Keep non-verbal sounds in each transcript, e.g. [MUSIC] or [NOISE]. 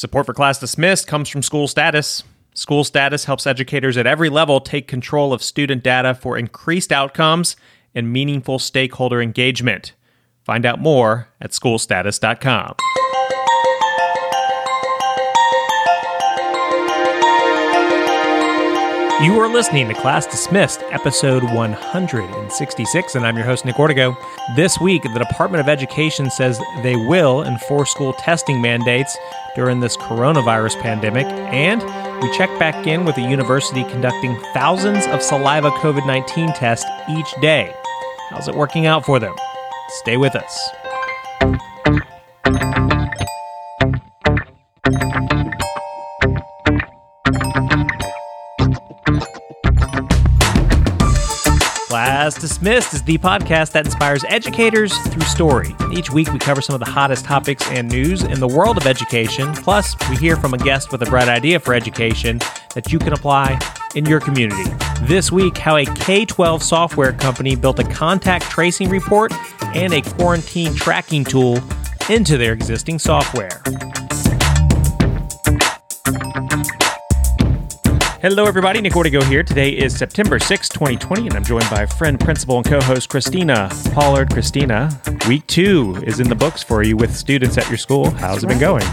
Support for Class Dismissed comes from SchoolStatus. School Status helps educators at every level take control of student data for increased outcomes and meaningful stakeholder engagement. Find out more at schoolstatus.com. You are listening to Class Dismissed, episode 166, and I'm your host, Nick Ortego. This week, the Department of Education says they will enforce school testing mandates during this coronavirus pandemic, and we check back in with a university conducting thousands of saliva COVID 19 tests each day. How's it working out for them? Stay with us. Dismissed is the podcast that inspires educators through story. Each week, we cover some of the hottest topics and news in the world of education. Plus, we hear from a guest with a bright idea for education that you can apply in your community. This week, how a K 12 software company built a contact tracing report and a quarantine tracking tool into their existing software. Hello, everybody. Nick Ortego here. Today is September 6, 2020, and I'm joined by friend, principal, and co host Christina Pollard. Christina, week two is in the books for you with students at your school. How's it been going?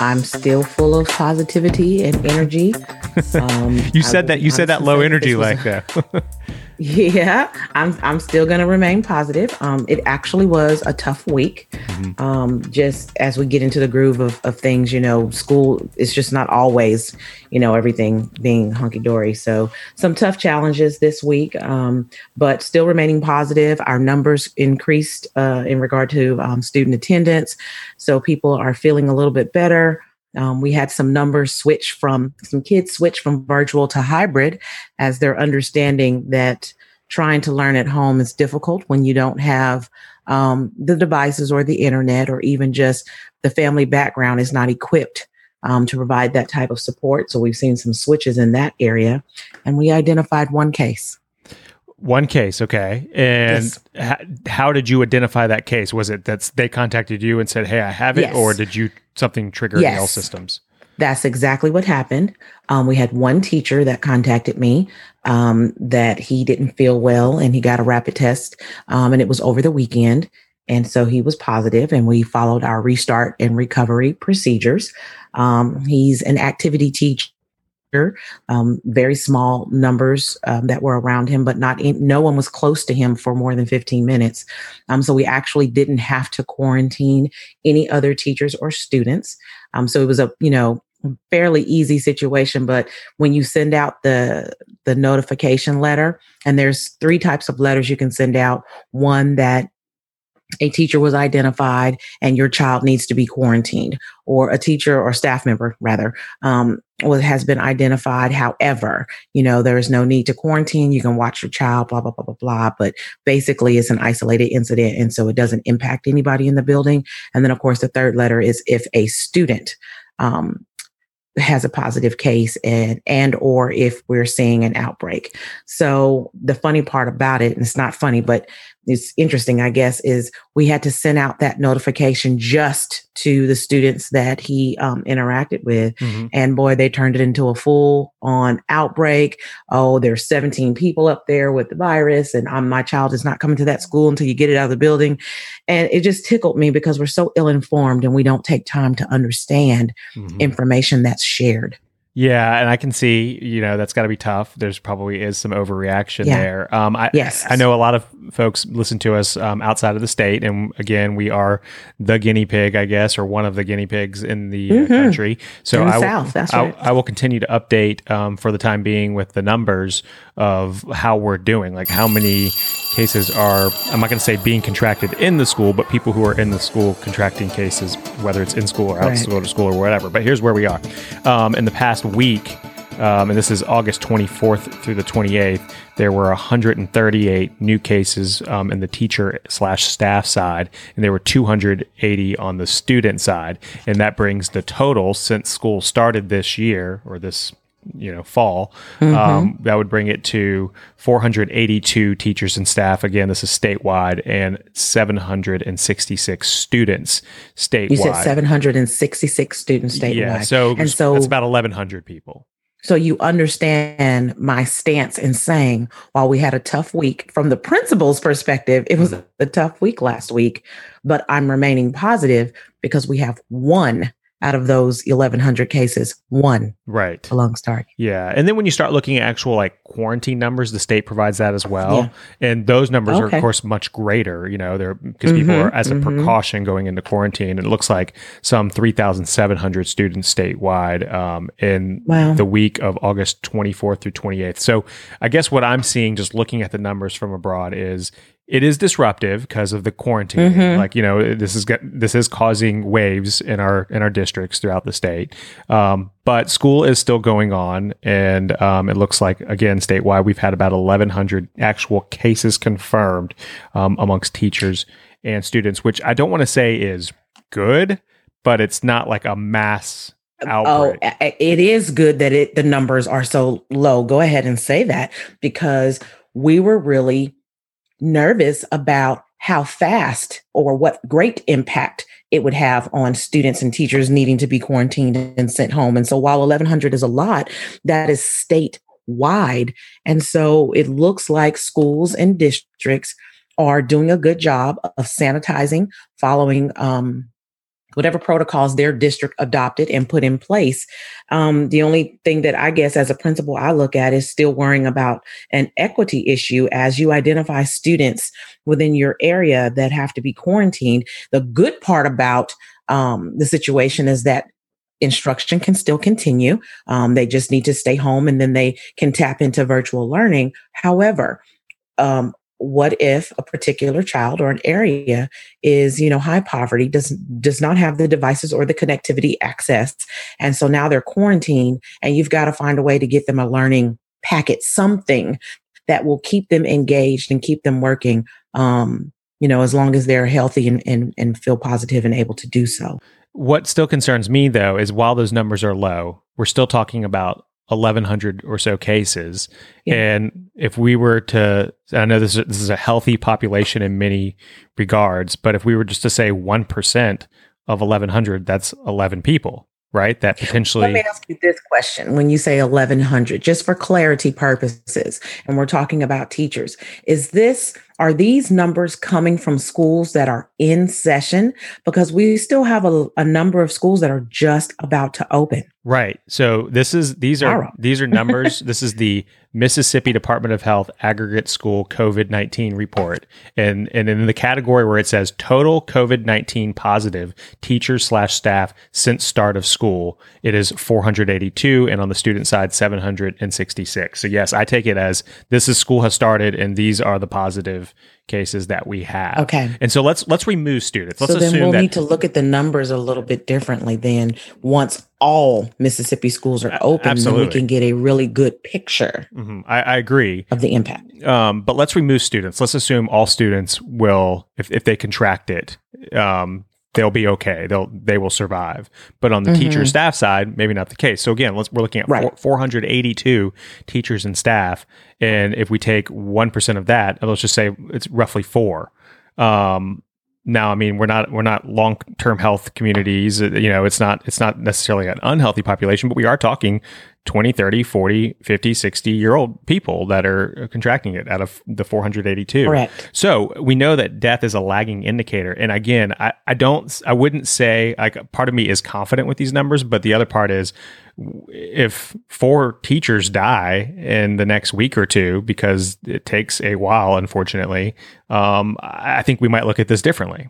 I'm still full of positivity and energy. [LAUGHS] Um, you said that you said that low energy like that. [LAUGHS] Yeah, I'm I'm still going to remain positive. Um, it actually was a tough week. Mm-hmm. Um, just as we get into the groove of, of things, you know, school is just not always, you know, everything being hunky dory. So some tough challenges this week, um, but still remaining positive. Our numbers increased uh, in regard to um, student attendance, so people are feeling a little bit better. Um, we had some numbers switch from some kids switch from virtual to hybrid as they're understanding that trying to learn at home is difficult when you don't have um, the devices or the internet or even just the family background is not equipped um, to provide that type of support. So we've seen some switches in that area and we identified one case. One case, okay. And yes. h- how did you identify that case? Was it that they contacted you and said, "Hey, I have it," yes. or did you something trigger yes. all systems? That's exactly what happened. Um, we had one teacher that contacted me um, that he didn't feel well and he got a rapid test, um, and it was over the weekend. And so he was positive, and we followed our restart and recovery procedures. Um, he's an activity teacher um, very small numbers um, that were around him, but not in, no one was close to him for more than 15 minutes. Um, so we actually didn't have to quarantine any other teachers or students. Um, so it was a you know fairly easy situation. But when you send out the the notification letter, and there's three types of letters you can send out. One that a teacher was identified and your child needs to be quarantined, or a teacher or staff member rather um, was, has been identified. However, you know there is no need to quarantine. You can watch your child, blah blah blah blah blah. But basically, it's an isolated incident, and so it doesn't impact anybody in the building. And then, of course, the third letter is if a student um, has a positive case and and or if we're seeing an outbreak so the funny part about it and it's not funny but it's interesting, I guess, is we had to send out that notification just to the students that he um, interacted with. Mm-hmm. And boy, they turned it into a full on outbreak. Oh, there's 17 people up there with the virus, and um, my child is not coming to that school until you get it out of the building. And it just tickled me because we're so ill informed and we don't take time to understand mm-hmm. information that's shared. Yeah, and I can see, you know, that's got to be tough. There's probably is some overreaction yeah. there. Um, I, yes. I know a lot of folks listen to us um, outside of the state, and again, we are the guinea pig, I guess, or one of the guinea pigs in the uh, mm-hmm. country. So in I, South, right. I, I, will continue to update um, for the time being with the numbers of how we're doing, like how many cases are. I'm not going to say being contracted in the school, but people who are in the school contracting cases, whether it's in school or out right. of school or whatever. But here's where we are. Um, in the past week, um, and this is August 24th through the 28th, there were 138 new cases um, in the teacher slash staff side, and there were 280 on the student side, and that brings the total since school started this year or this you know fall. Um, that would bring it to 482 teachers and staff. Again, this is statewide, and 766 students statewide. You said 766 students statewide. Yeah, so and so it's about 1,100 people. So you understand my stance in saying while we had a tough week from the principal's perspective, it was a tough week last week, but I'm remaining positive because we have one out of those 1100 cases, one Right. belongs Target. Yeah. And then when you start looking at actual like quarantine numbers, the state provides that as well. Yeah. And those numbers are of course much greater, you know, they're because people Mhm, are as a mhm. precaution going into quarantine. And it looks like some 3,700 students statewide um, in Wow. the week of August 24th through 28th. So I guess what I'm seeing just looking at the numbers from abroad is it is disruptive because of the quarantine. Mhm. Like you know, this is this is causing waves in our in our districts throughout the state. Um, but school is still going on, and um, it looks like again statewide we've had about 1,100 actual cases confirmed um, amongst teachers and students, which I don't want to say is good, but it's not like a mass Oh, outbreak. a- it is good that it the numbers are so low. Go ahead and say that because we were really nervous about how fast or what great impact it would have on students and teachers needing to be quarantined and sent home. And so while 1100 is a lot, that is statewide. And so it looks like schools and districts are doing a good job of sanitizing, following um, whatever protocols their district adopted and put in place. Um, the only thing that I guess as a principal I look at is still worrying about an equity issue as you identify students within your area that have to be quarantined. The good part about um, the situation is that instruction can still continue. Um, they just need to stay home and then they can tap into virtual learning. However, um, what if a particular child or an area is you know high poverty does does not have the devices or the connectivity access and so now they're quarantined and you've got to find a way to get them a learning packet something that will keep them engaged and keep them working um you know as long as they're healthy and and, and feel positive and able to do so. What still concerns me though is while those numbers are low, we're still talking about 1100 or so cases. Yeah. And if we were to I know this is, this is a healthy population in many regards, but if we were just to say 1% of 1100, that's 11 people, right? That potentially Let me ask you this question when you say 1100, just for clarity purposes, and we're talking about teachers. Is this, are these numbers coming from schools that are in session? Because we still have a, a number of schools that are just about to open. Right. So this is these are these are numbers. [LAUGHS] this is the Mississippi Department of Health aggregate school COVID nineteen report, and and in the category where it says total COVID nineteen positive teachers slash staff since start of school, it is four hundred eighty two, and on the student side seven hundred and sixty six. So yes, I take it as this is school has started, and these are the positive cases that we have. Okay. And so let's let's remove students. Let's so then assume we'll that need to look at the numbers a little bit differently then once all Mississippi schools are open, then absolutely. we can get a really good picture Mhm, I, I agree. of the impact. um, but let's remove students. Let's assume all students will, if, if they contract it, um, they'll be okay. They'll they will survive. But on the teacher Mhm. staff side, maybe not the case. So again, let's we're looking at Right. four, 482 teachers and staff, and if we take one percent of that, let's just say it's roughly four. Um, now, I mean, we're not we're not long term health communities. You know, it's not it's not necessarily an unhealthy population, but we are talking 20, 30, 40, 50, 60 year old people that are contracting it out of the 482. Correct. So we know that death is a lagging indicator. And again, I, I don't, I wouldn't say like part of me is confident with these numbers, but the other part is if four teachers die in the next week or two, because it takes a while, unfortunately, um, I I think we might look at this differently.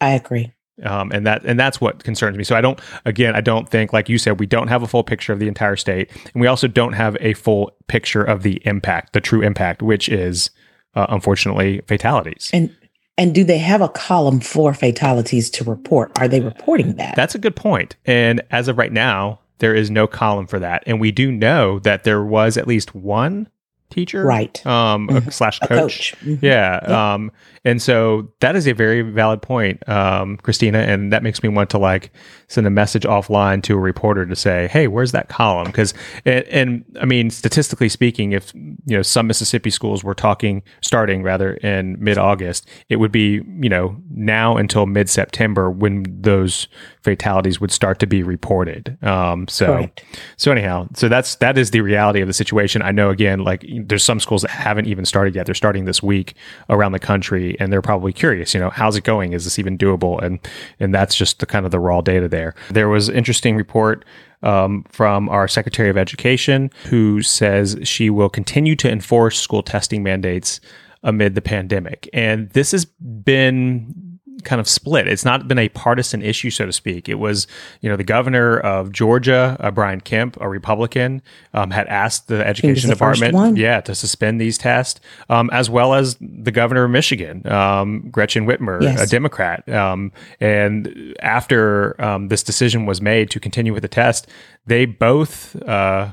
I agree. Um, and that and that's what concerns me. So I don't again I don't think like you said we don't have a full picture of the entire state, and we also don't have a full picture of the impact, the true impact, which is uh, unfortunately fatalities. And and do they have a column for fatalities to report? Are they reporting that? That's a good point. And as of right now, there is no column for that, and we do know that there was at least one teacher, Right. Um, Mhm. slash coach. coach. Mhm. Yeah. Yep. Um, and so that is a very valid point, um, Christina. And that makes me want to like send a message offline to a reporter to say, Hey, where's that column? Because, and, and I mean, statistically speaking, if, you know, some Mississippi schools were talking, starting rather in mid August, it would be, you know, now until mid September when those fatalities would start to be reported. Um, so, Correct. so anyhow, so that's that is the reality of the situation. I know again, like there's some schools that haven't even started yet. They're starting this week around the country, and they're probably curious. You know, how's it going? Is this even doable? And and that's just the kind of the raw data there. There was interesting report um, from our Secretary of Education who says she will continue to enforce school testing mandates amid the pandemic, and this has been kind of split. It's not been a partisan issue, so to speak. It was, you know, the governor of Georgia, uh, Brian Kemp, a Republican, um, had asked the education the department, yeah, to suspend these tests, um, as well as the governor of Michigan, um, Gretchen Whitmer, Yes. a Democrat. Um, and after um, this decision was made to continue with the test, they both. Uh,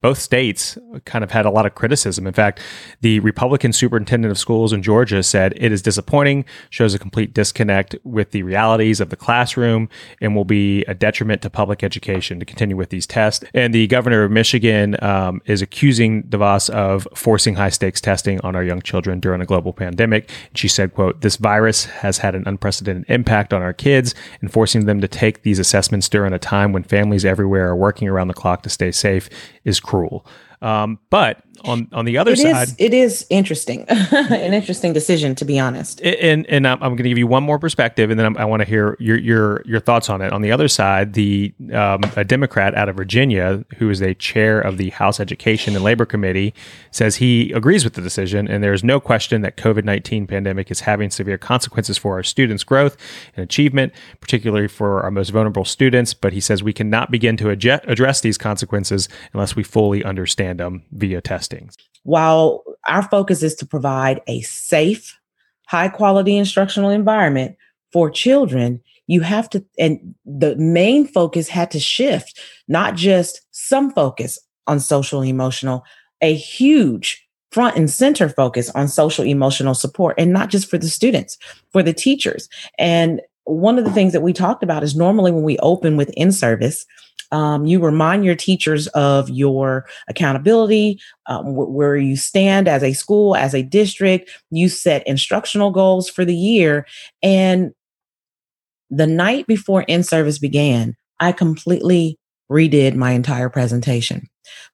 both states kind of had a lot of criticism. In fact, the Republican superintendent of schools in Georgia said it is disappointing, shows a complete disconnect with the realities of the classroom, and will be a detriment to public education to continue with these tests. And the governor of Michigan um, is accusing DeVos of forcing high stakes testing on our young children during a global pandemic. She said, quote, this virus has had an unprecedented impact on our kids and forcing them to take these assessments during a time when families everywhere are working around the clock to stay safe is cruel. Um, but on on the other It side, is. It is interesting. [LAUGHS] An interesting decision, to be honest. and and I'm, I'm going to give you one more perspective, and then I'm, I want to hear your your your thoughts on it. On the other side, the um, a Democrat out of Virginia, who is a chair of the House Education and Labor Committee, says he agrees with the decision, and there is no question that COVID nineteen pandemic is having severe consequences for our students' growth and achievement, particularly for our most vulnerable students. But he says we cannot begin to address these consequences unless we fully understand via testing. While our focus is to provide a safe, high quality instructional environment for children, you have to, and the main focus had to shift, not just some focus on social emotional, a huge front and center focus on social emotional support, and not just for the students, for the teachers. And one of the things that we talked about is normally when we open with in service, um, you remind your teachers of your accountability, um, wh- where you stand as a school, as a district. You set instructional goals for the year. And the night before in service began, I completely redid my entire presentation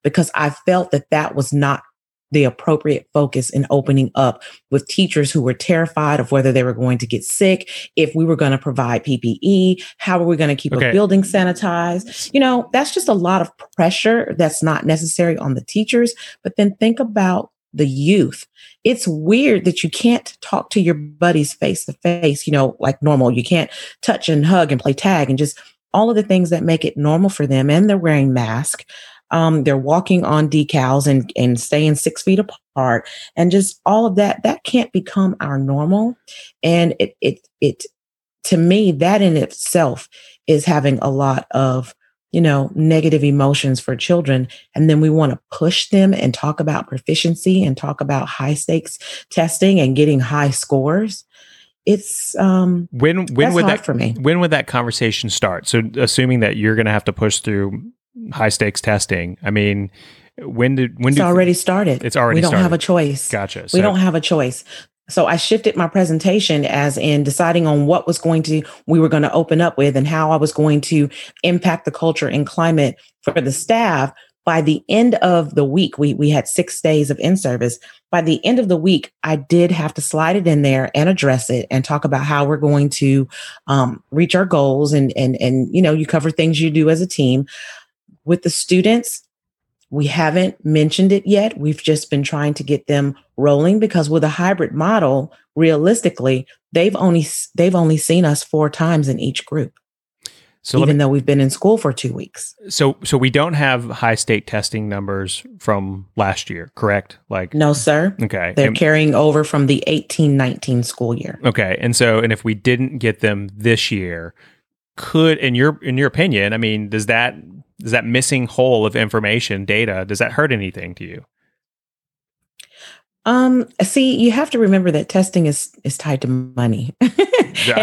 because I felt that that was not the appropriate focus in opening up with teachers who were terrified of whether they were going to get sick, if we were going to provide PPE, how are we going to keep Okay. a building sanitized? You know, that's just a lot of pressure that's not necessary on the teachers. But then think about the youth. It's weird that you can't talk to your buddies face to face, you know, like normal. You can't touch and hug and play tag and just all of the things that make it normal for them. And they're wearing masks. Um, they're walking on decals and, and staying six feet apart and just all of that. That can't become our normal. And it, it, it, to me, that in itself is having a lot of, you know, negative emotions for children. And then we want to push them and talk about proficiency and talk about high stakes testing and getting high scores. It's, um, When when would hard that for me. when would that conversation start? So assuming that you're going to have to push through high stakes testing, I mean, when did when it's did already started. It's already We don't have a choice. gotcha? we don't have a choice. So I shifted my presentation as in deciding on what was going to we were going to open up with and how I was going to impact the culture and climate for the staff. By the end of the week, we we had six days of in service. By the end of the week, I did have to slide it in there and address it and talk about how we're going to um, reach our goals and and and you know you cover things you do as a team with the students. We haven't mentioned it yet. We've just been trying to get them rolling because with a hybrid model, realistically, they've only they've only seen us four times in each group, So even me, though we've been in school for two weeks. so so we don't have high state testing numbers from last year, correct? Like No, sir. okay, They're And- carrying over from the eighteen nineteen school year. okay, and so and if we didn't get them this year, could in your in your opinion, I mean, does that does that missing hole of information data does that hurt anything to you? Um, see, you have to remember that testing is is tied to money. [LAUGHS] and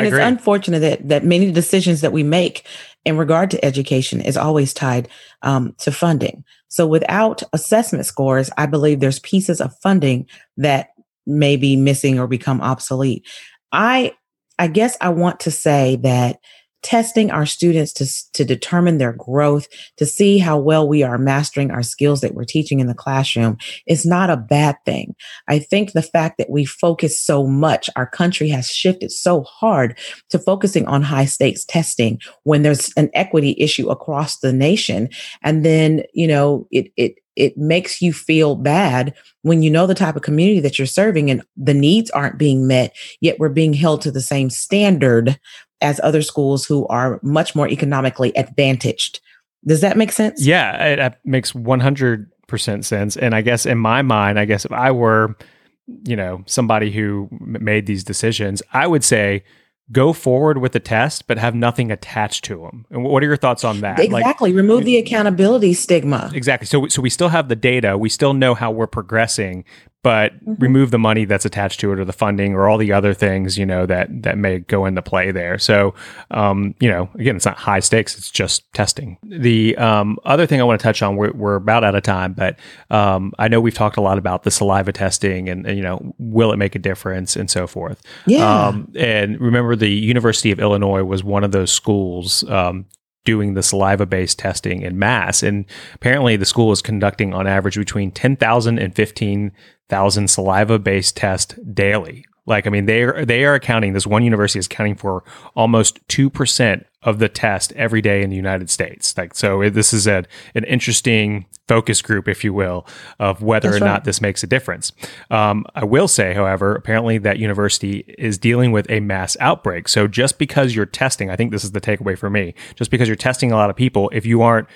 it's unfortunate that that many decisions that we make in regard to education is always tied um, to funding. So without assessment scores, I believe there's pieces of funding that may be missing or become obsolete. I I guess I want to say that testing our students to, to determine their growth, to see how well we are mastering our skills that we're teaching in the classroom is not a bad thing. I think the fact that we focus so much, our country has shifted so hard to focusing on high stakes testing when there's an equity issue across the nation. And then, you know, it, it, it makes you feel bad when you know the type of community that you're serving and the needs aren't being met, yet we're being held to the same standard as other schools who are much more economically advantaged. Does that make sense? Yeah, it, it makes 100% sense. And I guess in my mind, I guess if I were, you know, somebody who made these decisions, I would say, go forward with the test, but have nothing attached to them. And what are your thoughts on that? Exactly. Like, Remove the accountability stigma. Exactly. So, so we still have the data. We still know how we're progressing, but mm-hmm. remove the money that's attached to it or the funding or all the other things you know that that may go into play there so um, you know again it's not high stakes it's just testing the um, other thing i want to touch on we're, we're about out of time but um, i know we've talked a lot about the saliva testing and, and, you know will it make a difference and so forth yeah. Um, and remember the university of illinois was one of those schools um, doing the saliva based testing in mass. And apparently, the school is conducting on average between 10,000 and 15,000 saliva based tests daily. Like, I mean, they are, they are accounting, this one university is accounting for almost 2% of the test every day in the United States. Like, so it, this is a, an interesting focus group, if you will, of whether That's or right. not this makes a difference. Um, I will say, however, apparently that university is dealing with a mass outbreak. So just because you're testing, I think this is the takeaway for me, just because you're testing a lot of people, if you aren't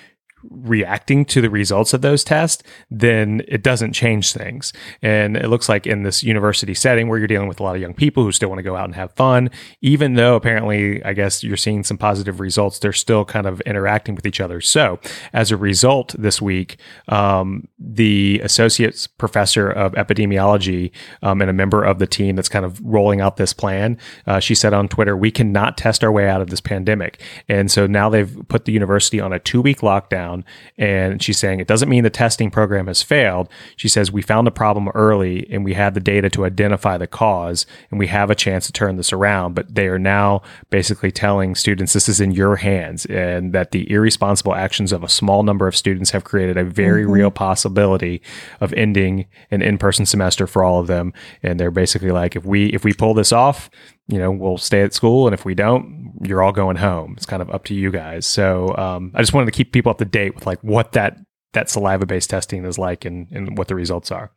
reacting to the results of those tests, then it doesn't change things. And it looks like in this university setting where you're dealing with a lot of young people who still want to go out and have fun, even though apparently, I guess you're seeing some positive results, they're still kind of interacting with each other. So, as a result, this week, um, the associate professor of epidemiology um, and a member of the team that's kind of rolling out this plan, uh, she said on Twitter, We cannot test our way out of this pandemic. And so now they've put the university on a two week lockdown down. And she's saying it doesn't mean the testing program has failed. She says we found the problem early and we had the data to identify the cause and we have a chance to turn this around. But they are now basically telling students this is in your hands and that the irresponsible actions of a small number of students have created a very mm-hmm. real possibility of ending an in-person semester for all of them. And they're basically like, if we if we pull this off, you know, we'll stay at school. And if we don't, you're all going home. It's kind of up to you guys. So um, I just wanted to keep people up to date with like what that that saliva based testing is like and, and what the results are.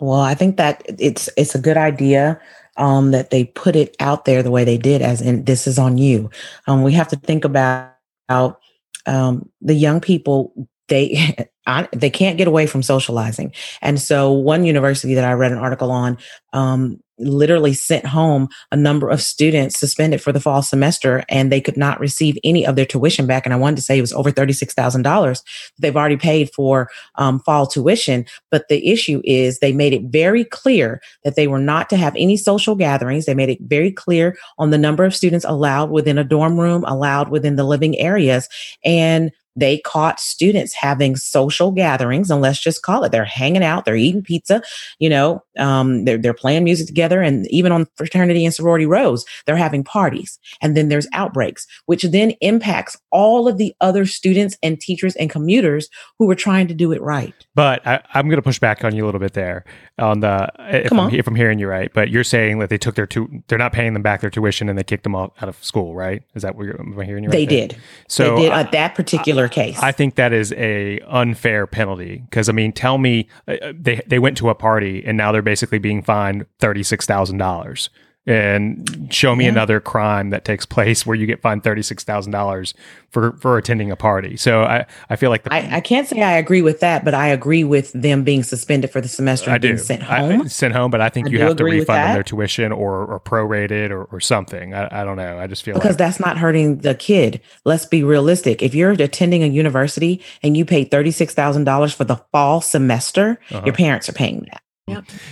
Well, I think that it's it's a good idea um, that they put it out there the way they did, as in this is on you. Um, we have to think about um, the young people they [LAUGHS] they can't get away from socializing. And so one university that I read an article on um, literally sent home a number of students suspended for the fall semester and they could not receive any of their tuition back. And I wanted to say it was over $36,000 they've already paid for um, fall tuition. But the issue is they made it very clear that they were not to have any social gatherings. They made it very clear on the number of students allowed within a dorm room, allowed within the living areas. And they caught students having social gatherings, and let's just call it they're hanging out, they're eating pizza, you know, um, they're, they're playing music together. And even on fraternity and sorority rows, they're having parties. And then there's outbreaks, which then impacts all of the other students and teachers and commuters who were trying to do it right. But I, am going to push back on you a little bit there on the if, Come on. I'm, if I'm hearing you right. But you're saying that they took their tu- they're not paying them back their tuition and they kicked them out, out of school, right? Is that what you're am I hearing you right? They there? did. So they did at that particular I, case. I think that is a unfair penalty because I mean, tell me uh, they they went to a party and now they're basically being fined thirty six thousand dollars and show me yeah. another crime that takes place where you get fined thirty six thousand dollars for for attending a party. So I I feel like the, I, I, can't say I agree with that, but I agree with them being suspended for the semester. I do sent home. I, sent home, but I think I you have to refund them their tuition or or prorated or, or something. I, I don't know. I just feel because like, that's not hurting the kid. Let's be realistic. If you're attending a university and you paid thirty six thousand dollars for the fall semester, uh-huh. your parents are paying that.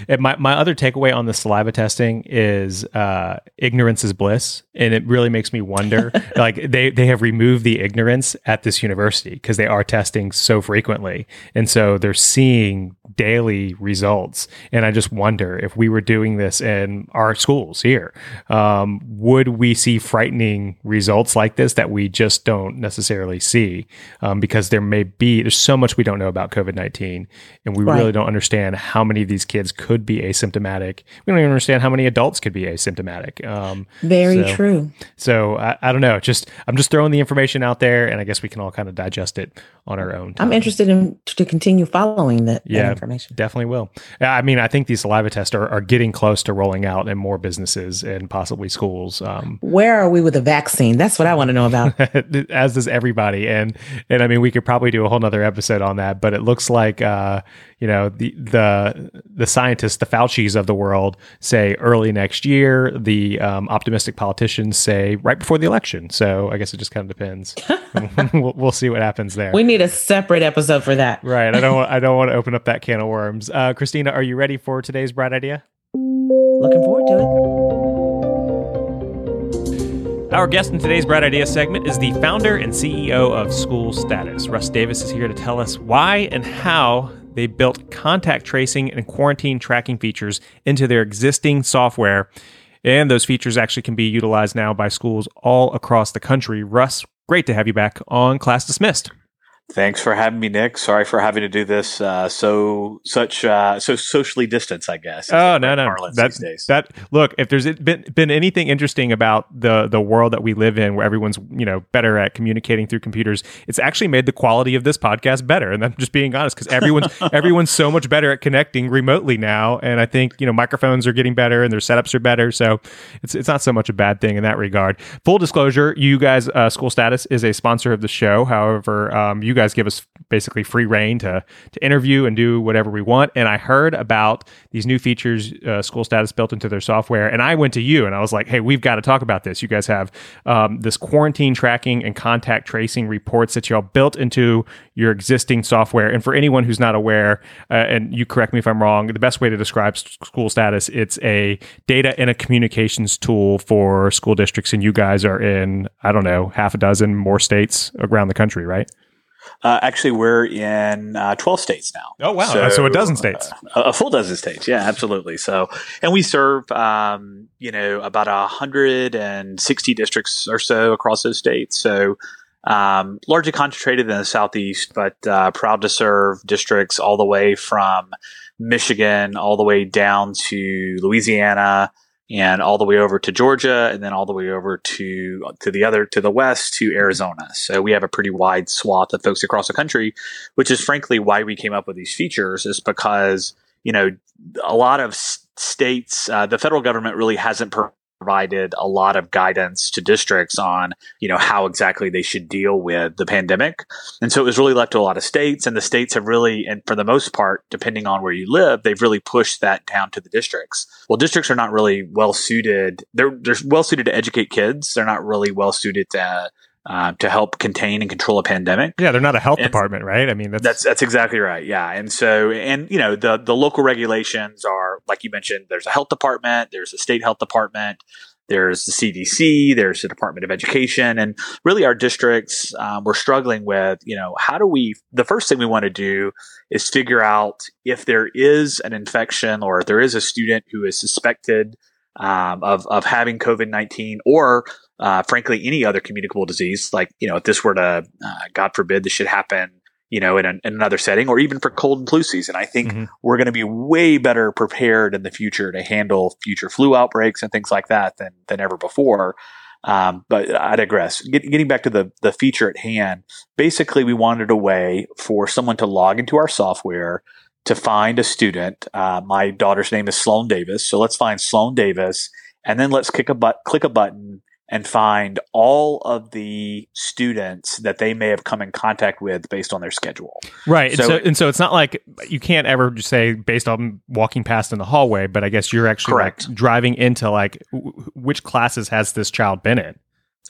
Yep. My my other takeaway on the saliva testing is uh, ignorance is bliss, and it really makes me wonder. [LAUGHS] like they they have removed the ignorance at this university because they are testing so frequently, and so they're seeing daily results. And I just wonder if we were doing this in our schools here, um, would we see frightening results like this that we just don't necessarily see um, because there may be there's so much we don't know about COVID nineteen, and we right. really don't understand how many of these kids could be asymptomatic. We don't even understand how many adults could be asymptomatic. Um, Very so, true. So I, I, don't know. Just I'm just throwing the information out there, and I guess we can all kind of digest it on our own. Time. I'm interested in to continue following that, yeah, that information. Definitely will. I mean, I think these saliva tests are, are getting close to rolling out in more businesses and possibly schools. Um, Where are we with the vaccine? That's what I want to know about. [LAUGHS] As does everybody, and and I mean, we could probably do a whole nother episode on that. But it looks like uh, you know the the the scientists, the Fauci's of the world, say early next year. The um, optimistic politicians say right before the election. So I guess it just kind of depends. [LAUGHS] [LAUGHS] we'll, we'll, see what happens there. We need a separate episode for that. Right. I don't. Want, [LAUGHS] I don't want to open up that can of worms. Uh, Christina, are you ready for today's bright idea? Looking forward to it. Our guest in today's Bright Idea segment is the founder and CEO of SchoolStatus. Russ Davis is here to tell us why and how they built contact tracing and quarantine tracking features into their existing software. And those features actually can be utilized now by schools all across the country. Russ, great to have you back on Class Dismissed. Thanks for having me, Nick. Sorry for having to do this uh, so such uh, so socially distanced. I guess. Oh no, no. That, that look. If there's been been anything interesting about the the world that we live in, where everyone's you know better at communicating through computers, it's actually made the quality of this podcast better. And I'm just being honest because everyone's [LAUGHS] everyone's so much better at connecting remotely now. And I think you know microphones are getting better and their setups are better. So it's it's not so much a bad thing in that regard. Full disclosure, you guys, uh, SchoolStatus is a sponsor of the show. However, um, you guys give us basically free rein to to interview and do whatever we want. And I heard about these new features, uh, SchoolStatus built into their software, and I went to you and I was like, "Hey, we've got to talk about this. You guys have um, this quarantine tracking and contact tracing reports that y'all built into your existing software." And for anyone who's not aware, uh, and you correct me if I'm wrong, the best way to describe SchoolStatus, it's a data and a communications tool for school districts, and you guys are in I don't know half a dozen more states around the country, right? Uh, actually, we're in uh, 12 states now. Oh, wow. So, so a dozen states. Uh, a full dozen states. Yeah, absolutely. So, and we serve, um, you know, about 160 districts or so across those states. So, um, largely concentrated in the Southeast, but uh, proud to serve districts all the way from Michigan all the way down to Louisiana and all the way over to Georgia, and then all the way over to to the other to the west to Arizona. So we have a pretty wide swath of folks across the country, which is frankly why we came up with these features. Is because you know a lot of states, uh, the federal government really hasn't provided a lot of guidance to districts on, you know, how exactly they should deal with the pandemic. And so it was really left to a lot of states and the states have really, and for the most part, depending on where you live, they've really pushed that down to the districts. Well, districts are not really well suited. They're, they're well suited to educate kids. They're not really well suited to uh, to help contain and control a pandemic. Yeah, they're not a health and department, right? I mean, that's... that's that's exactly right. Yeah, and so and you know the the local regulations are like you mentioned. There's a health department. There's a state health department. There's the CDC. There's the Department of Education, and really our districts um, we're struggling with. You know, how do we? The first thing we want to do is figure out if there is an infection or if there is a student who is suspected um, of of having COVID nineteen or uh, frankly, any other communicable disease, like, you know, if this were to, uh, God forbid, this should happen, you know, in, an, in, another setting or even for cold and flu season, I think mm-hmm. we're going to be way better prepared in the future to handle future flu outbreaks and things like that than, than ever before. Um, but I digress. Get, getting back to the, the feature at hand, basically, we wanted a way for someone to log into our software to find a student. Uh, my daughter's name is Sloan Davis. So let's find Sloan Davis and then let's click a, but, click a button and find all of the students that they may have come in contact with based on their schedule. Right. So, and, so, and so it's not like you can't ever just say based on walking past in the hallway, but I guess you're actually correct. like driving into like w- which classes has this child been in?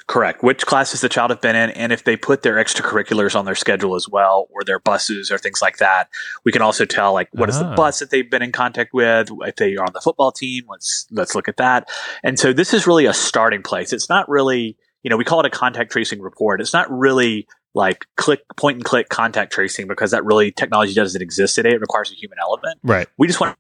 Correct. Which classes the child have been in, and if they put their extracurriculars on their schedule as well, or their buses or things like that, we can also tell like what is the Ah. bus that they've been in contact with. If they are on the football team, let's let's look at that. And so this is really a starting place. It's not really you know we call it a contact tracing report. It's not really like click point and click contact tracing because that really technology doesn't exist today. It requires a human element Right. we just want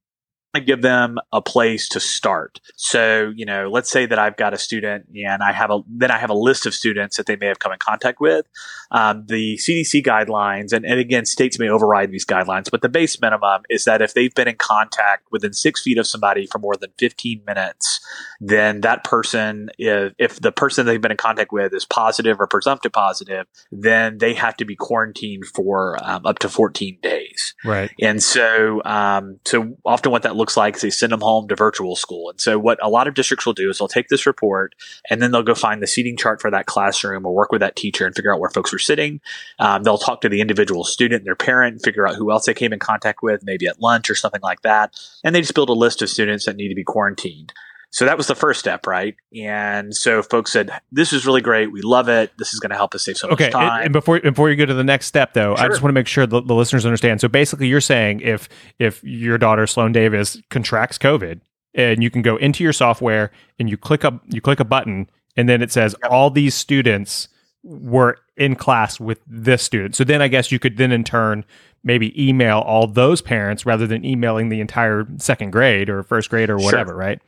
to give them a place to start. So, you know, let's say that I've got a student and I have a, then I have a list of students that they may have come in contact with. Um, the CDC guidelines, and, and again, states may override these guidelines, but the base minimum is that if they've been in contact within six feet of somebody for more than 15 minutes, then that person, if, if the person they've been in contact with is positive or presumptive positive, then they have to be quarantined for um, up to 14 days. Right. And so, um, so often what that looks like is they send them home to virtual school. And so what a lot of districts will do is they'll take this report and then they'll go find the seating chart for that classroom or work with that teacher and figure out where folks are sitting. Um, they'll talk to the individual student their parent figure out who else they came in contact with, maybe at lunch or something like that. And they just build a list of students that need to be quarantined. So that was the first step, right? And so folks said, "This is really great. We love it. This is going to help us save so Okay, much and, time." and before before you go to the next step, though, I just want to make sure the, the listeners understand. So basically, you're saying if if your daughter Sloan Davis contracts COVID, and you can go into your software and you click a you click a button, and then it says Yep. all these students were in class with this student. So then I guess you could then in turn maybe email all those parents rather than emailing the entire second grade or first grade or Sure. whatever, right?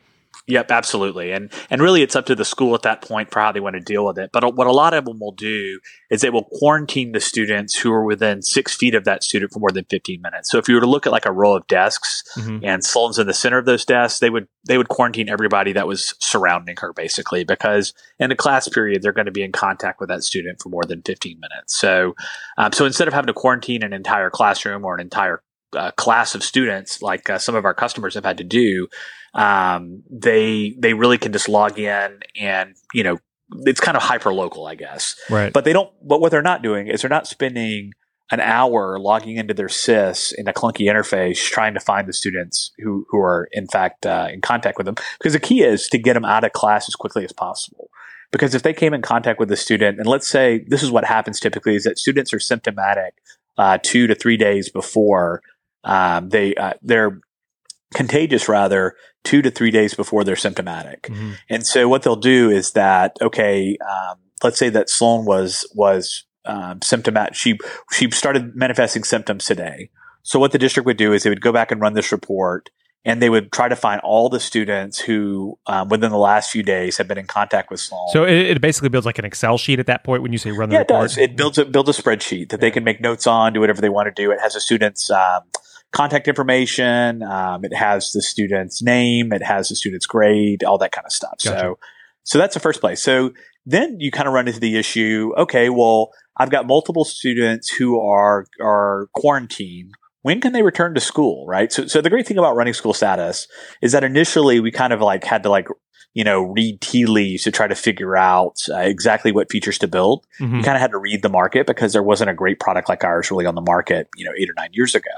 Yep, absolutely. And and really it's up to the school at that point for how they want to deal with it. But what a lot of them will do is they will quarantine the students who are within six feet of that student for more than 15 minutes. So if you were to look at like a row of desks Mhm. and Sloan's in the center of those desks, they would they would quarantine everybody that was surrounding her basically because in a class period they're going to be in contact with that student for more than 15 minutes. So um, so instead of having to quarantine an entire classroom or an entire uh, class of students like uh, some of our customers have had to do, um, they they really can just log in and you know it's kind of hyper local, I guess. Right. But they don't. But what they're not doing is they're not spending an hour logging into their SIS in a clunky interface trying to find the students who who are in fact uh, in contact with them. Because the key is to get them out of class as quickly as possible. Because if they came in contact with a student, and let's say this is what happens typically, is that students are symptomatic uh, two to three days before um, they uh, they're contagious rather two to three days before they're symptomatic. Mhm. And so what they'll do is that okay, um, let's say that Sloan was was um, symptomatic. She she started manifesting symptoms today. So what the district would do is they would go back and run this report, and they would try to find all the students who um, within the last few days have been in contact with Sloan. So it, it basically builds like an Excel sheet at that point when you say run the yeah, it report. does. It builds a builds a spreadsheet that they can make notes on, do whatever they want to do. It has a student's um, contact information. Um, it has the student's name. It has the student's grade, all that kind of stuff. Gotcha. So, so that's the first place. So then you kind of run into the issue. Okay, well, I've got multiple students who are are quarantined. When can they return to school? Right. So, so the great thing about running SchoolStatus is that initially we kind of like had to like you know read tea leaves to try to figure out uh, exactly what features to build Mhm. you kind of had to read the market because there wasn't a great product like ours really on the market, you know, eight or nine years ago.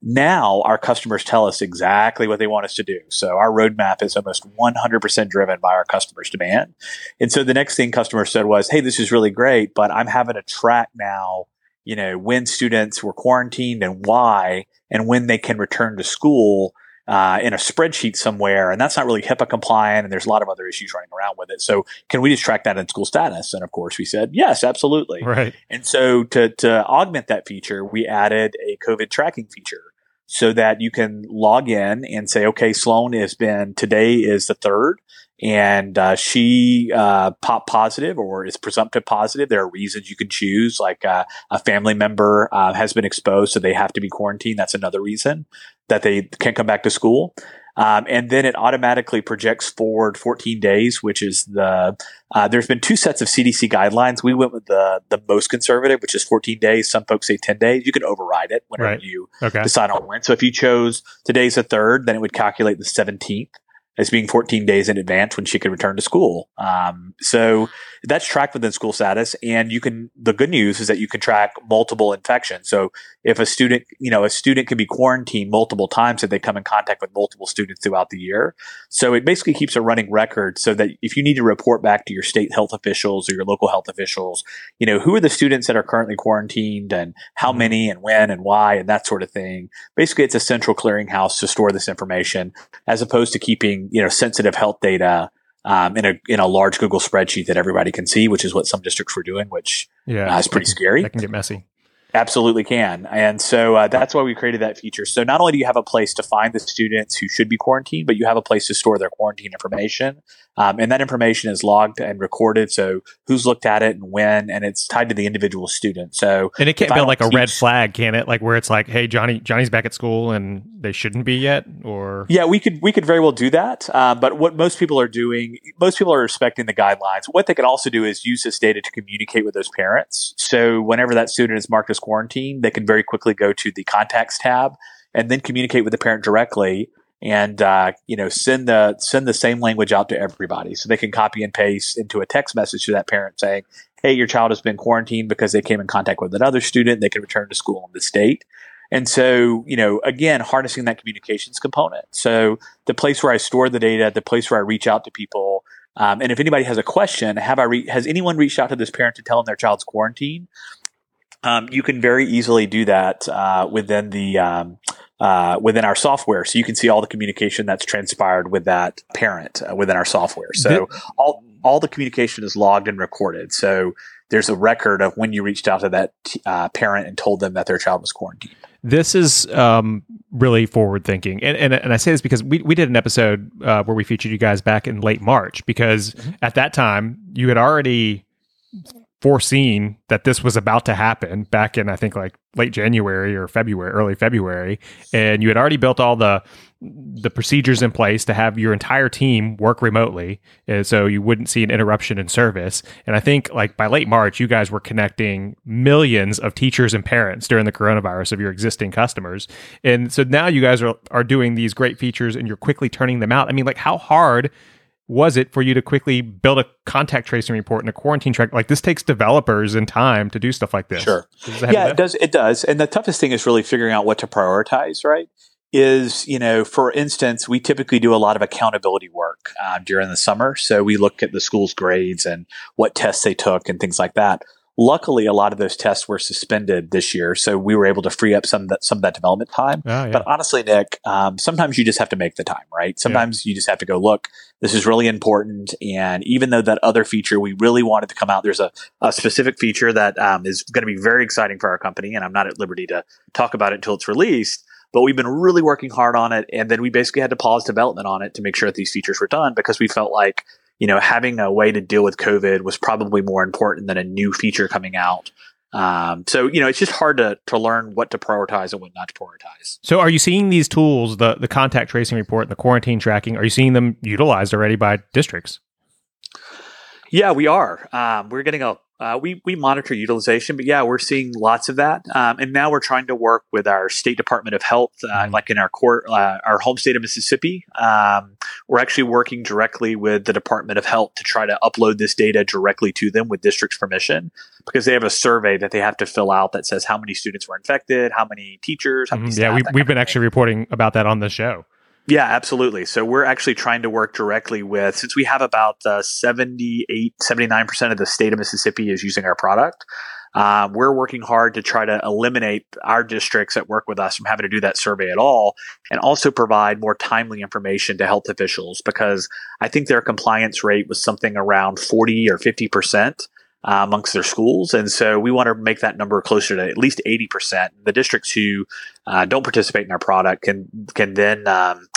Now our customers tell us exactly what they want us to do. So our roadmap is almost 100% driven by our customers' demand. And so the next thing customers said was, Hey, this is really great, but I'm having to track now, you know, when students were quarantined and why, and when they can return to school uh, in a spreadsheet somewhere. And that's not really HIPAA compliant. And there's a lot of other issues running around with it. So can we just track that in school status? And of course we said, yes, absolutely. Right. And so to, to augment that feature, we added a COVID tracking feature so that you can log in and say, okay, Sloan has been, today is the third and uh, she uh, popped positive or is presumptive positive. There are reasons you can choose, like uh, a family member uh, has been exposed, so they have to be quarantined. That's another reason that they can't come back to school. Um, and then it automatically projects forward 14 days, which is the uh, there's been two sets of CDC guidelines. We went with the the most conservative, which is 14 days. Some folks say 10 days. You can override it whenever Right. you Okay. decide on when. So if you chose today's the third, then it would calculate the 17th as being 14 days in advance when she could return to school. Um, so that's tracked within SchoolStatus. And you can, the good news is that you can track multiple infections. So if a student, you know, a student can be quarantined multiple times if they come in contact with multiple students throughout the year. So it basically keeps a running record so that if you need to report back to your state health officials or your local health officials, you know, who are the students that are currently quarantined and how mm-hmm. many and when and why and that sort of thing. Basically, it's a central clearinghouse to store this information as opposed to keeping, you know, sensitive health data um, in a in a large Google spreadsheet that everybody can see, which is what some districts were doing, which yeah, uh, is pretty scary. That can get messy. Absolutely can. And so uh, that's why we created that feature. So not only do you have a place to find the students who should be quarantined, but you have a place to store their quarantine information. Um, and that information is logged and recorded. So who's looked at it and when, and it's tied to the individual student. So and it can't be like a red flag, can it? Like where it's like, hey, Johnny, Johnny's back at school and they shouldn't be yet, or yeah, we could we could very well do that. Uh, but what most people are doing, most people are respecting the guidelines. What they can also do is use this data to communicate with those parents. So whenever that student is marked as quarantine, they can very quickly go to the contacts tab and then communicate with the parent directly and uh, you know send the send the same language out to everybody. So they can copy and paste into a text message to that parent saying hey your child has been quarantined because they came in contact with another student. They can return to school in the state. And so you know again harnessing that communications component. So the place where i store the data the place where i reach out to people um, and if anybody has a question have i re- has anyone reached out to this parent to tell them their child's quarantined um, you can very easily do that uh, within the um, uh, within our software. So you can see all the communication that's transpired with that parent uh, within our software. So all all the communication is logged and recorded. So there's a record of when you reached out to that uh, parent and told them that their child was quarantined. This is um, really forward thinking, and, and and I say this because we we did an episode uh, where we featured you guys back in late March because mm-hmm. at that time you had already foreseen that this was about to happen back in I think like late January or February, early February, and you had already built all the the procedures in place to have your entire team work remotely, and so you wouldn't see an interruption in service. And I think like by late March, you guys were connecting millions of teachers and parents during the coronavirus of your existing customers, and so now you guys are are doing these great features and you're quickly turning them out. I mean, like how hard was it for you to quickly build a contact tracing report and a quarantine track? Like this takes developers and time to do stuff like this. Sure. Yeah, it does. It does. And the toughest thing is really figuring out what to prioritize, right? Is, you know, for instance, we typically do a lot of accountability work uh, during the summer. So we look at the school's grades and what tests they took and things like that. Luckily, a lot of those tests were suspended this year, so we were able to free up some of that, some of that development time. Oh, yeah. But honestly, Nick, um, sometimes you just have to make the time, right? Sometimes yeah. you just have to go look. This is really important, and even though that other feature we really wanted to come out, there's a, a specific feature that um, is going to be very exciting for our company, and I'm not at liberty to talk about it until it's released but we've been really working hard on it. And then we basically had to pause development on it to make sure that these features were done because we felt like you know, having a way to deal with COVID was probably more important than a new feature coming out. Um, so you know, it's just hard to to learn what to prioritize and what not to prioritize. So, are you seeing these tools, the the contact tracing report, and the quarantine tracking? Are you seeing them utilized already by districts? Yeah, we are. Um, we're getting a uh, we we monitor utilization, but yeah, we're seeing lots of that. Um, and now we're trying to work with our state Department of Health, uh, mm-hmm. like in our court, uh, our home state of Mississippi. Um, we're actually working directly with the Department of Health to try to upload this data directly to them with district's permission, because they have a survey that they have to fill out that says how many students were infected, how many teachers. How many mm-hmm. yeah, we, we've been actually reporting about that on the show. Yeah, absolutely. So we're actually trying to work directly with, since we have about uh, 78, 79% of the state of Mississippi is using our product. Um, we're working hard to try to eliminate our districts that work with us from having to do that survey at all and also provide more timely information to health officials because I think their compliance rate was something around 40 or 50%. Uh, amongst their schools. And so we want to make that number closer to at least 80%. The districts who uh, don't participate in our product can, can then um,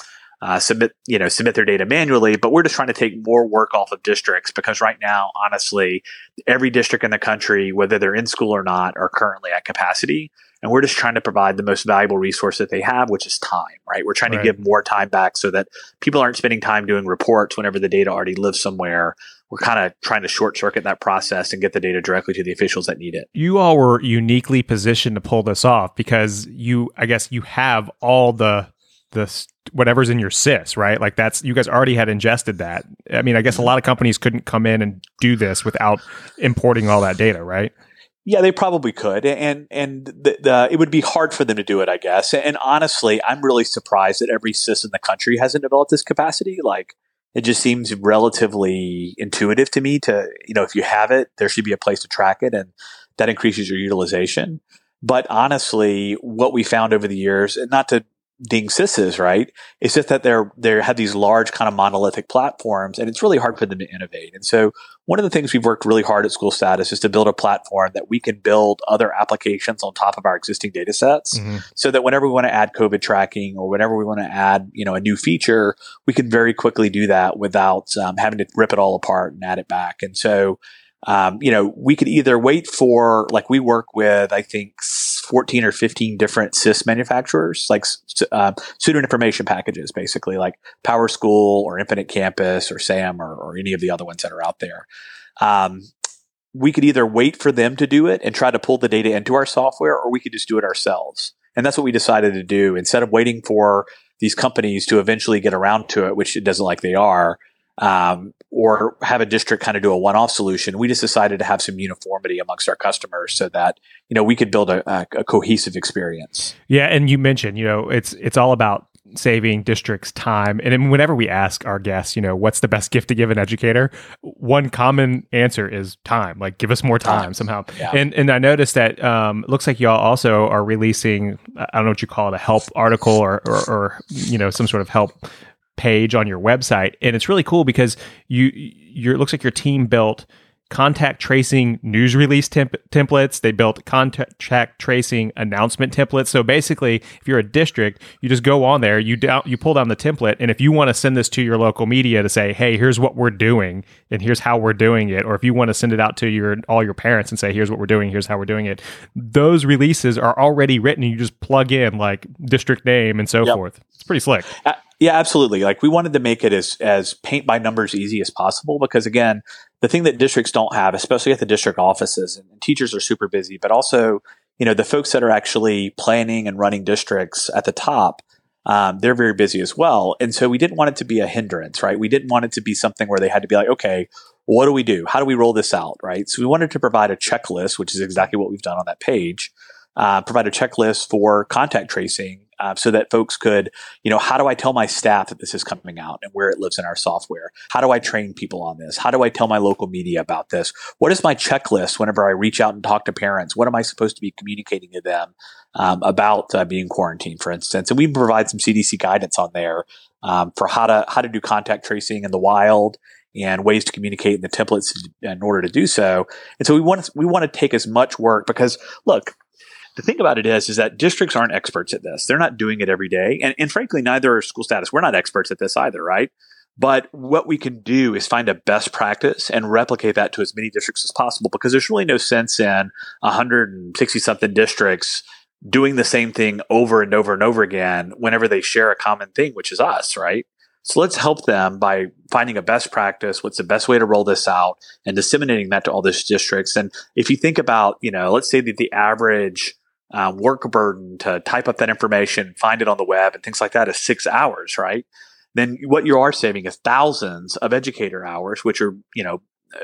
uh, submit you know submit their data manually but we're just trying to take more work off of districts because right now honestly every district in the country whether they're in school or not are currently at capacity and we're just trying to provide the most valuable resource that they have which is time right we're trying right. to give more time back so that people aren't spending time doing reports whenever the data already lives somewhere we're kind of trying to short circuit that process and get the data directly to the officials that need it. You all were uniquely positioned to pull this off because you, I guess, you have all the the whatever's in your SIS right like that's you guys already had ingested that i mean i guess a mm-hmm. lot of companies couldn't come in and do this without importing all that data right yeah, they probably could, and and the, the, it would be hard for them to do it, I guess. And honestly, I'm really surprised that every SIS in the country hasn't developed this capacity. Like, it just seems relatively intuitive to me. To you know, if you have it, there should be a place to track it, and that increases your utilization. But honestly, what we found over the years, and not to ding SISs, right? It's just that they're they have these large kind of monolithic platforms, and it's really hard for them to innovate. And so, one of the things we've worked really hard at SchoolStatus is to build a platform that we can build other applications on top of our existing data sets, mm-hmm. so that whenever we want to add COVID tracking or whenever we want to add you know a new feature, we can very quickly do that without um, having to rip it all apart and add it back. And so. Um, you know, we could either wait for, like, we work with, I think, 14 or 15 different SIS manufacturers, like uh, student information packages, basically, like PowerSchool or Infinite Campus or SAM or, or any of the other ones that are out there. Um, we could either wait for them to do it and try to pull the data into our software, or we could just do it ourselves. And that's what we decided to do. Instead of waiting for these companies to eventually get around to it, which it doesn't like they are, um, or have a district kind of do a one-off solution. We just decided to have some uniformity amongst our customers so that you know we could build a, a, a cohesive experience. Yeah, and you mentioned you know it's it's all about saving districts time. And whenever we ask our guests, you know, what's the best gift to give an educator, one common answer is time. Like, give us more time, time. somehow. Yeah. And and I noticed that um, looks like y'all also are releasing I don't know what you call it, a help article or or, or you know some sort of help page on your website, and it's really cool because you your it looks like your team built contact tracing news release temp- templates. They built contact tracing announcement templates. So basically, if you're a district, you just go on there, you down, you pull down the template, and if you want to send this to your local media to say, "Hey, here's what we're doing, and here's how we're doing it," or if you want to send it out to your all your parents and say, "Here's what we're doing, here's how we're doing it," those releases are already written. You just plug in like district name and so yep. forth. It's pretty slick. Uh, yeah, absolutely. Like we wanted to make it as as paint by numbers easy as possible because again, the thing that districts don't have, especially at the district offices, and teachers are super busy, but also you know the folks that are actually planning and running districts at the top. Um, they're very busy as well. And so we didn't want it to be a hindrance, right? We didn't want it to be something where they had to be like, okay, what do we do? How do we roll this out, right? So we wanted to provide a checklist, which is exactly what we've done on that page, uh, provide a checklist for contact tracing uh, so that folks could, you know, how do I tell my staff that this is coming out and where it lives in our software? How do I train people on this? How do I tell my local media about this? What is my checklist whenever I reach out and talk to parents? What am I supposed to be communicating to them um, about uh, being quarantined, for instance? And we provide some CDC guidance on there um, for how to how to do contact tracing in the wild and ways to communicate in the templates in order to do so. And so we want to, we want to take as much work because look, the thing about it is, is that districts aren't experts at this. They're not doing it every day. And, and frankly, neither are SchoolStatus. We're not experts at this either, right? But what we can do is find a best practice and replicate that to as many districts as possible because there's really no sense in 160 something districts doing the same thing over and over and over again whenever they share a common thing, which is us, right? So let's help them by finding a best practice. What's the best way to roll this out and disseminating that to all these districts? And if you think about, you know, let's say that the average um, work burden to type up that information, find it on the web, and things like that is six hours, right? Then what you are saving is thousands of educator hours, which are you know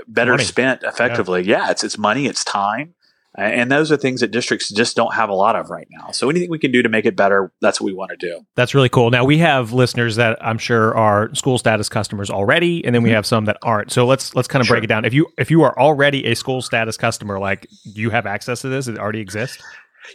better money. spent effectively. Yeah. yeah, it's it's money, it's time, and those are things that districts just don't have a lot of right now. So anything we can do to make it better, that's what we want to do. That's really cool. Now we have listeners that I'm sure are SchoolStatus customers already, and then we mm-hmm. have some that aren't. So let's let's kind of sure. break it down. If you if you are already a SchoolStatus customer, like you have access to this, it already exists.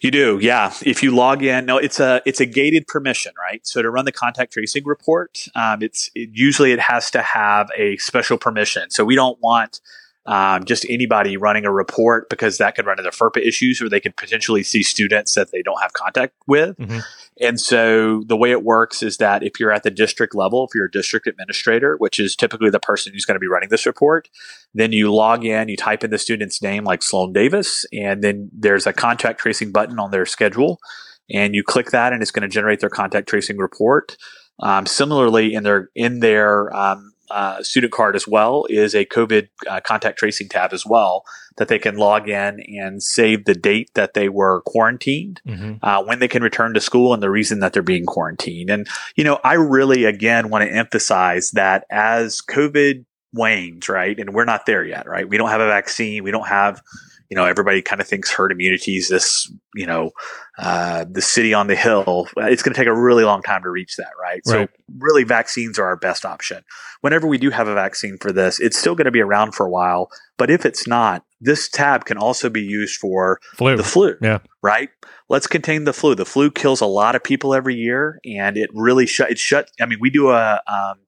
You do, yeah. If you log in, no, it's a it's a gated permission, right? So to run the contact tracing report, um, it's it, usually it has to have a special permission. So we don't want um, just anybody running a report because that could run into FERPA issues or they could potentially see students that they don't have contact with. Mm-hmm. And so the way it works is that if you're at the district level, if you're a district administrator, which is typically the person who's going to be running this report, then you log in, you type in the student's name like Sloan Davis, and then there's a contact tracing button on their schedule. And you click that and it's going to generate their contact tracing report. Um, similarly, in their in their um, uh, student card as well is a COVID uh, contact tracing tab as well that they can log in and save the date that they were quarantined, mm-hmm. uh, when they can return to school, and the reason that they're being quarantined. And you know, I really again want to emphasize that as COVID wanes, right, and we're not there yet, right? We don't have a vaccine. We don't have you know, everybody kind of thinks herd immunity is this, you know, uh, the city on the hill. It's going to take a really long time to reach that, right? right? So really vaccines are our best option. Whenever we do have a vaccine for this, it's still going to be around for a while. But if it's not, this tab can also be used for flu. the flu. Yeah. Right. Let's contain the flu. The flu kills a lot of people every year and it really shut, it shut. I mean, we do a, um,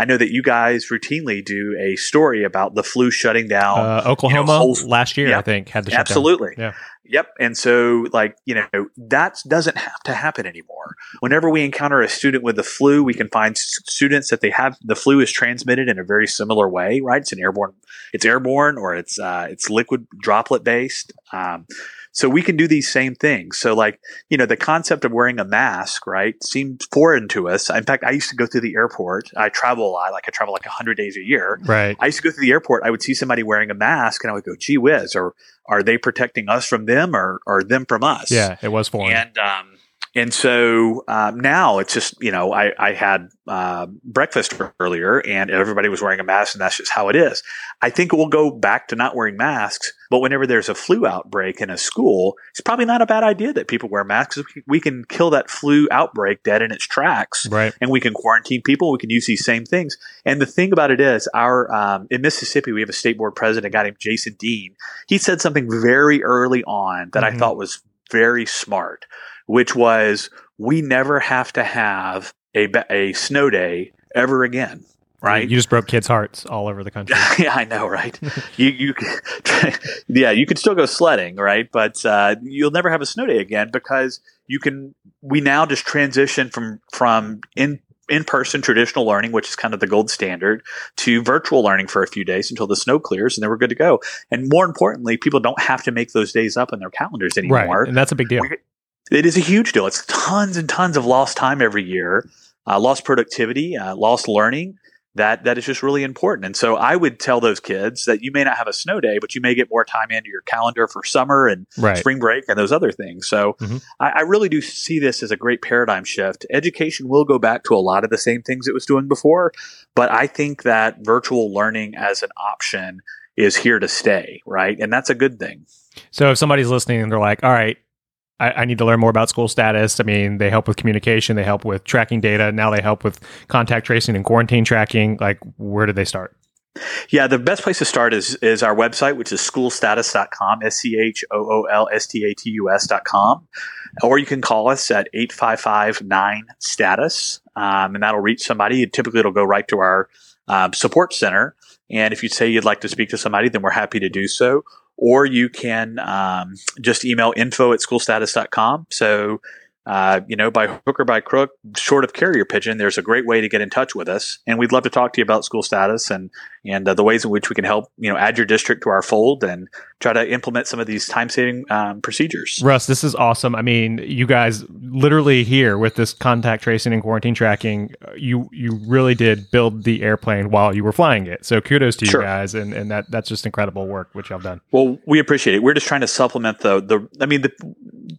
I know that you guys routinely do a story about the flu shutting down uh, Oklahoma you know, whole, last year. Yeah, I think had to absolutely. Yeah. Yep. And so, like you know, that doesn't have to happen anymore. Whenever we encounter a student with the flu, we can find students that they have the flu is transmitted in a very similar way. Right? It's an airborne. It's airborne or it's uh, it's liquid droplet based. Um, so we can do these same things. So like, you know, the concept of wearing a mask, right, seemed foreign to us. In fact, I used to go through the airport. I travel a lot. Like I travel like 100 days a year. Right. I used to go through the airport. I would see somebody wearing a mask and I would go, gee whiz, or are they protecting us from them or, or them from us? Yeah, it was foreign. And, um, and so um, now it's just, you know, I, I had uh, breakfast earlier and everybody was wearing a mask and that's just how it is. I think we'll go back to not wearing masks, but whenever there's a flu outbreak in a school, it's probably not a bad idea that people wear masks. We can kill that flu outbreak dead in its tracks. Right. And we can quarantine people. We can use these same things. And the thing about it is, our um, in Mississippi, we have a state board president, a guy named Jason Dean. He said something very early on that mm-hmm. I thought was very smart which was we never have to have a, a snow day ever again. Right. You just broke kids' hearts all over the country. [LAUGHS] yeah, I know, right? you, you, [LAUGHS] yeah, you can still go sledding, right? But uh, you'll never have a snow day again because you can. We now just transition from from in in person traditional learning, which is kind of the gold standard, to virtual learning for a few days until the snow clears and then we're good to go. And more importantly, people don't have to make those days up in their calendars anymore. Right. And that's a big deal. We, it is a huge deal. It's tons and tons of lost time every year, uh, lost productivity, uh, lost learning. That that is just really important. And so I would tell those kids that you may not have a snow day, but you may get more time into your calendar for summer and right. spring break and those other things. So mm-hmm. I, I really do see this as a great paradigm shift. Education will go back to a lot of the same things it was doing before, but I think that virtual learning as an option is here to stay, right? And that's a good thing. So if somebody's listening and they're like, all right, I, I, need to learn more about SchoolStatus. I mean, they help with communication, they help with tracking data. Now they help with contact tracing and quarantine tracking. Like, where do they start? Yeah, the best place to start is is our website, which is schoolstatus.com, S C H O O L S T A T U S.com. Or you can call us at 855 9 status, um, and that'll reach somebody. Typically, it'll go right to our um, support center. And if you say you'd like to speak to somebody, then we're happy to do so or you can um, just email info at schoolstatus.com. So, uh, you know, by hook or by crook, short of carrier pigeon, there's a great way to get in touch with us. And we'd love to talk to you about SchoolStatus and, and uh, the ways in which we can help, you know, add your district to our fold and try to implement some of these time saving um, procedures. Russ, this is awesome. I mean, you guys literally here with this contact tracing and quarantine tracking, uh, you you really did build the airplane while you were flying it. So kudos to sure. you guys, and and that that's just incredible work which y'all done. Well, we appreciate it. We're just trying to supplement the the. I mean, the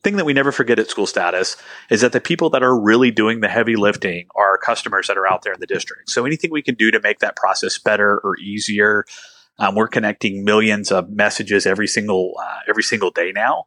thing that we never forget at SchoolStatus is that the people that are really doing the heavy lifting are our customers that are out there in the district. So anything we can do to make that process better or easier um, we're connecting millions of messages every single uh, every single day now.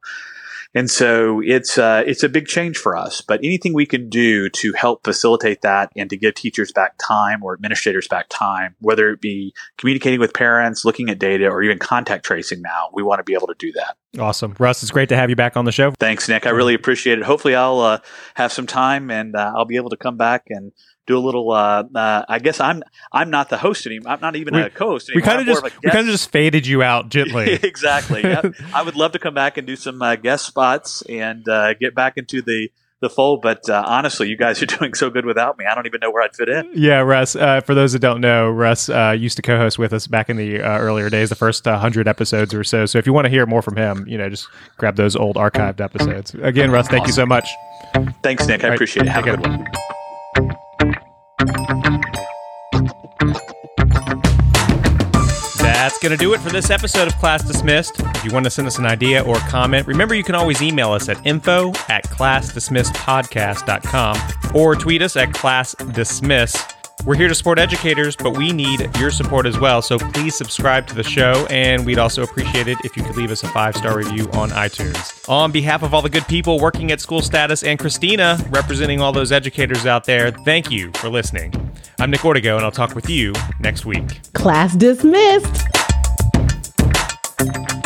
And so it's uh, it's a big change for us. But anything we can do to help facilitate that and to give teachers back time or administrators back time, whether it be communicating with parents, looking at data, or even contact tracing now, we want to be able to do that. Awesome, Russ. It's great to have you back on the show. Thanks, Nick. I really appreciate it. Hopefully, I'll uh, have some time and uh, I'll be able to come back and do a little. Uh, uh, I guess I'm I'm not the host anymore. I'm not even we, a co-host anymore. We kind of just we kind of just faded you out gently. [LAUGHS] exactly. Yeah. [LAUGHS] I would love to come back and do some uh, guest spots and uh, get back into the the fold. But uh, honestly, you guys are [LAUGHS] doing so good without me. I don't even know where I'd fit in. Yeah, Russ. Uh, for those that don't know, Russ uh, used to co-host with us back in the uh, earlier days, the first uh, hundred episodes or so. So if you want to hear more from him, you know, just grab those old archived episodes. Again, Russ, thank you so much. Thanks, Nick. I appreciate it. Have a good one. That's going to do it for this episode of Class Dismissed. If you want to send us an idea or comment, remember you can always email us at info at classdismissedpodcast.com or tweet us at classdismiss. We're here to support educators, but we need your support as well. So please subscribe to the show, and we'd also appreciate it if you could leave us a five star review on iTunes. On behalf of all the good people working at SchoolStatus and Christina, representing all those educators out there, thank you for listening. I'm Nick Ortego, and I'll talk with you next week. Class dismissed. Thank you.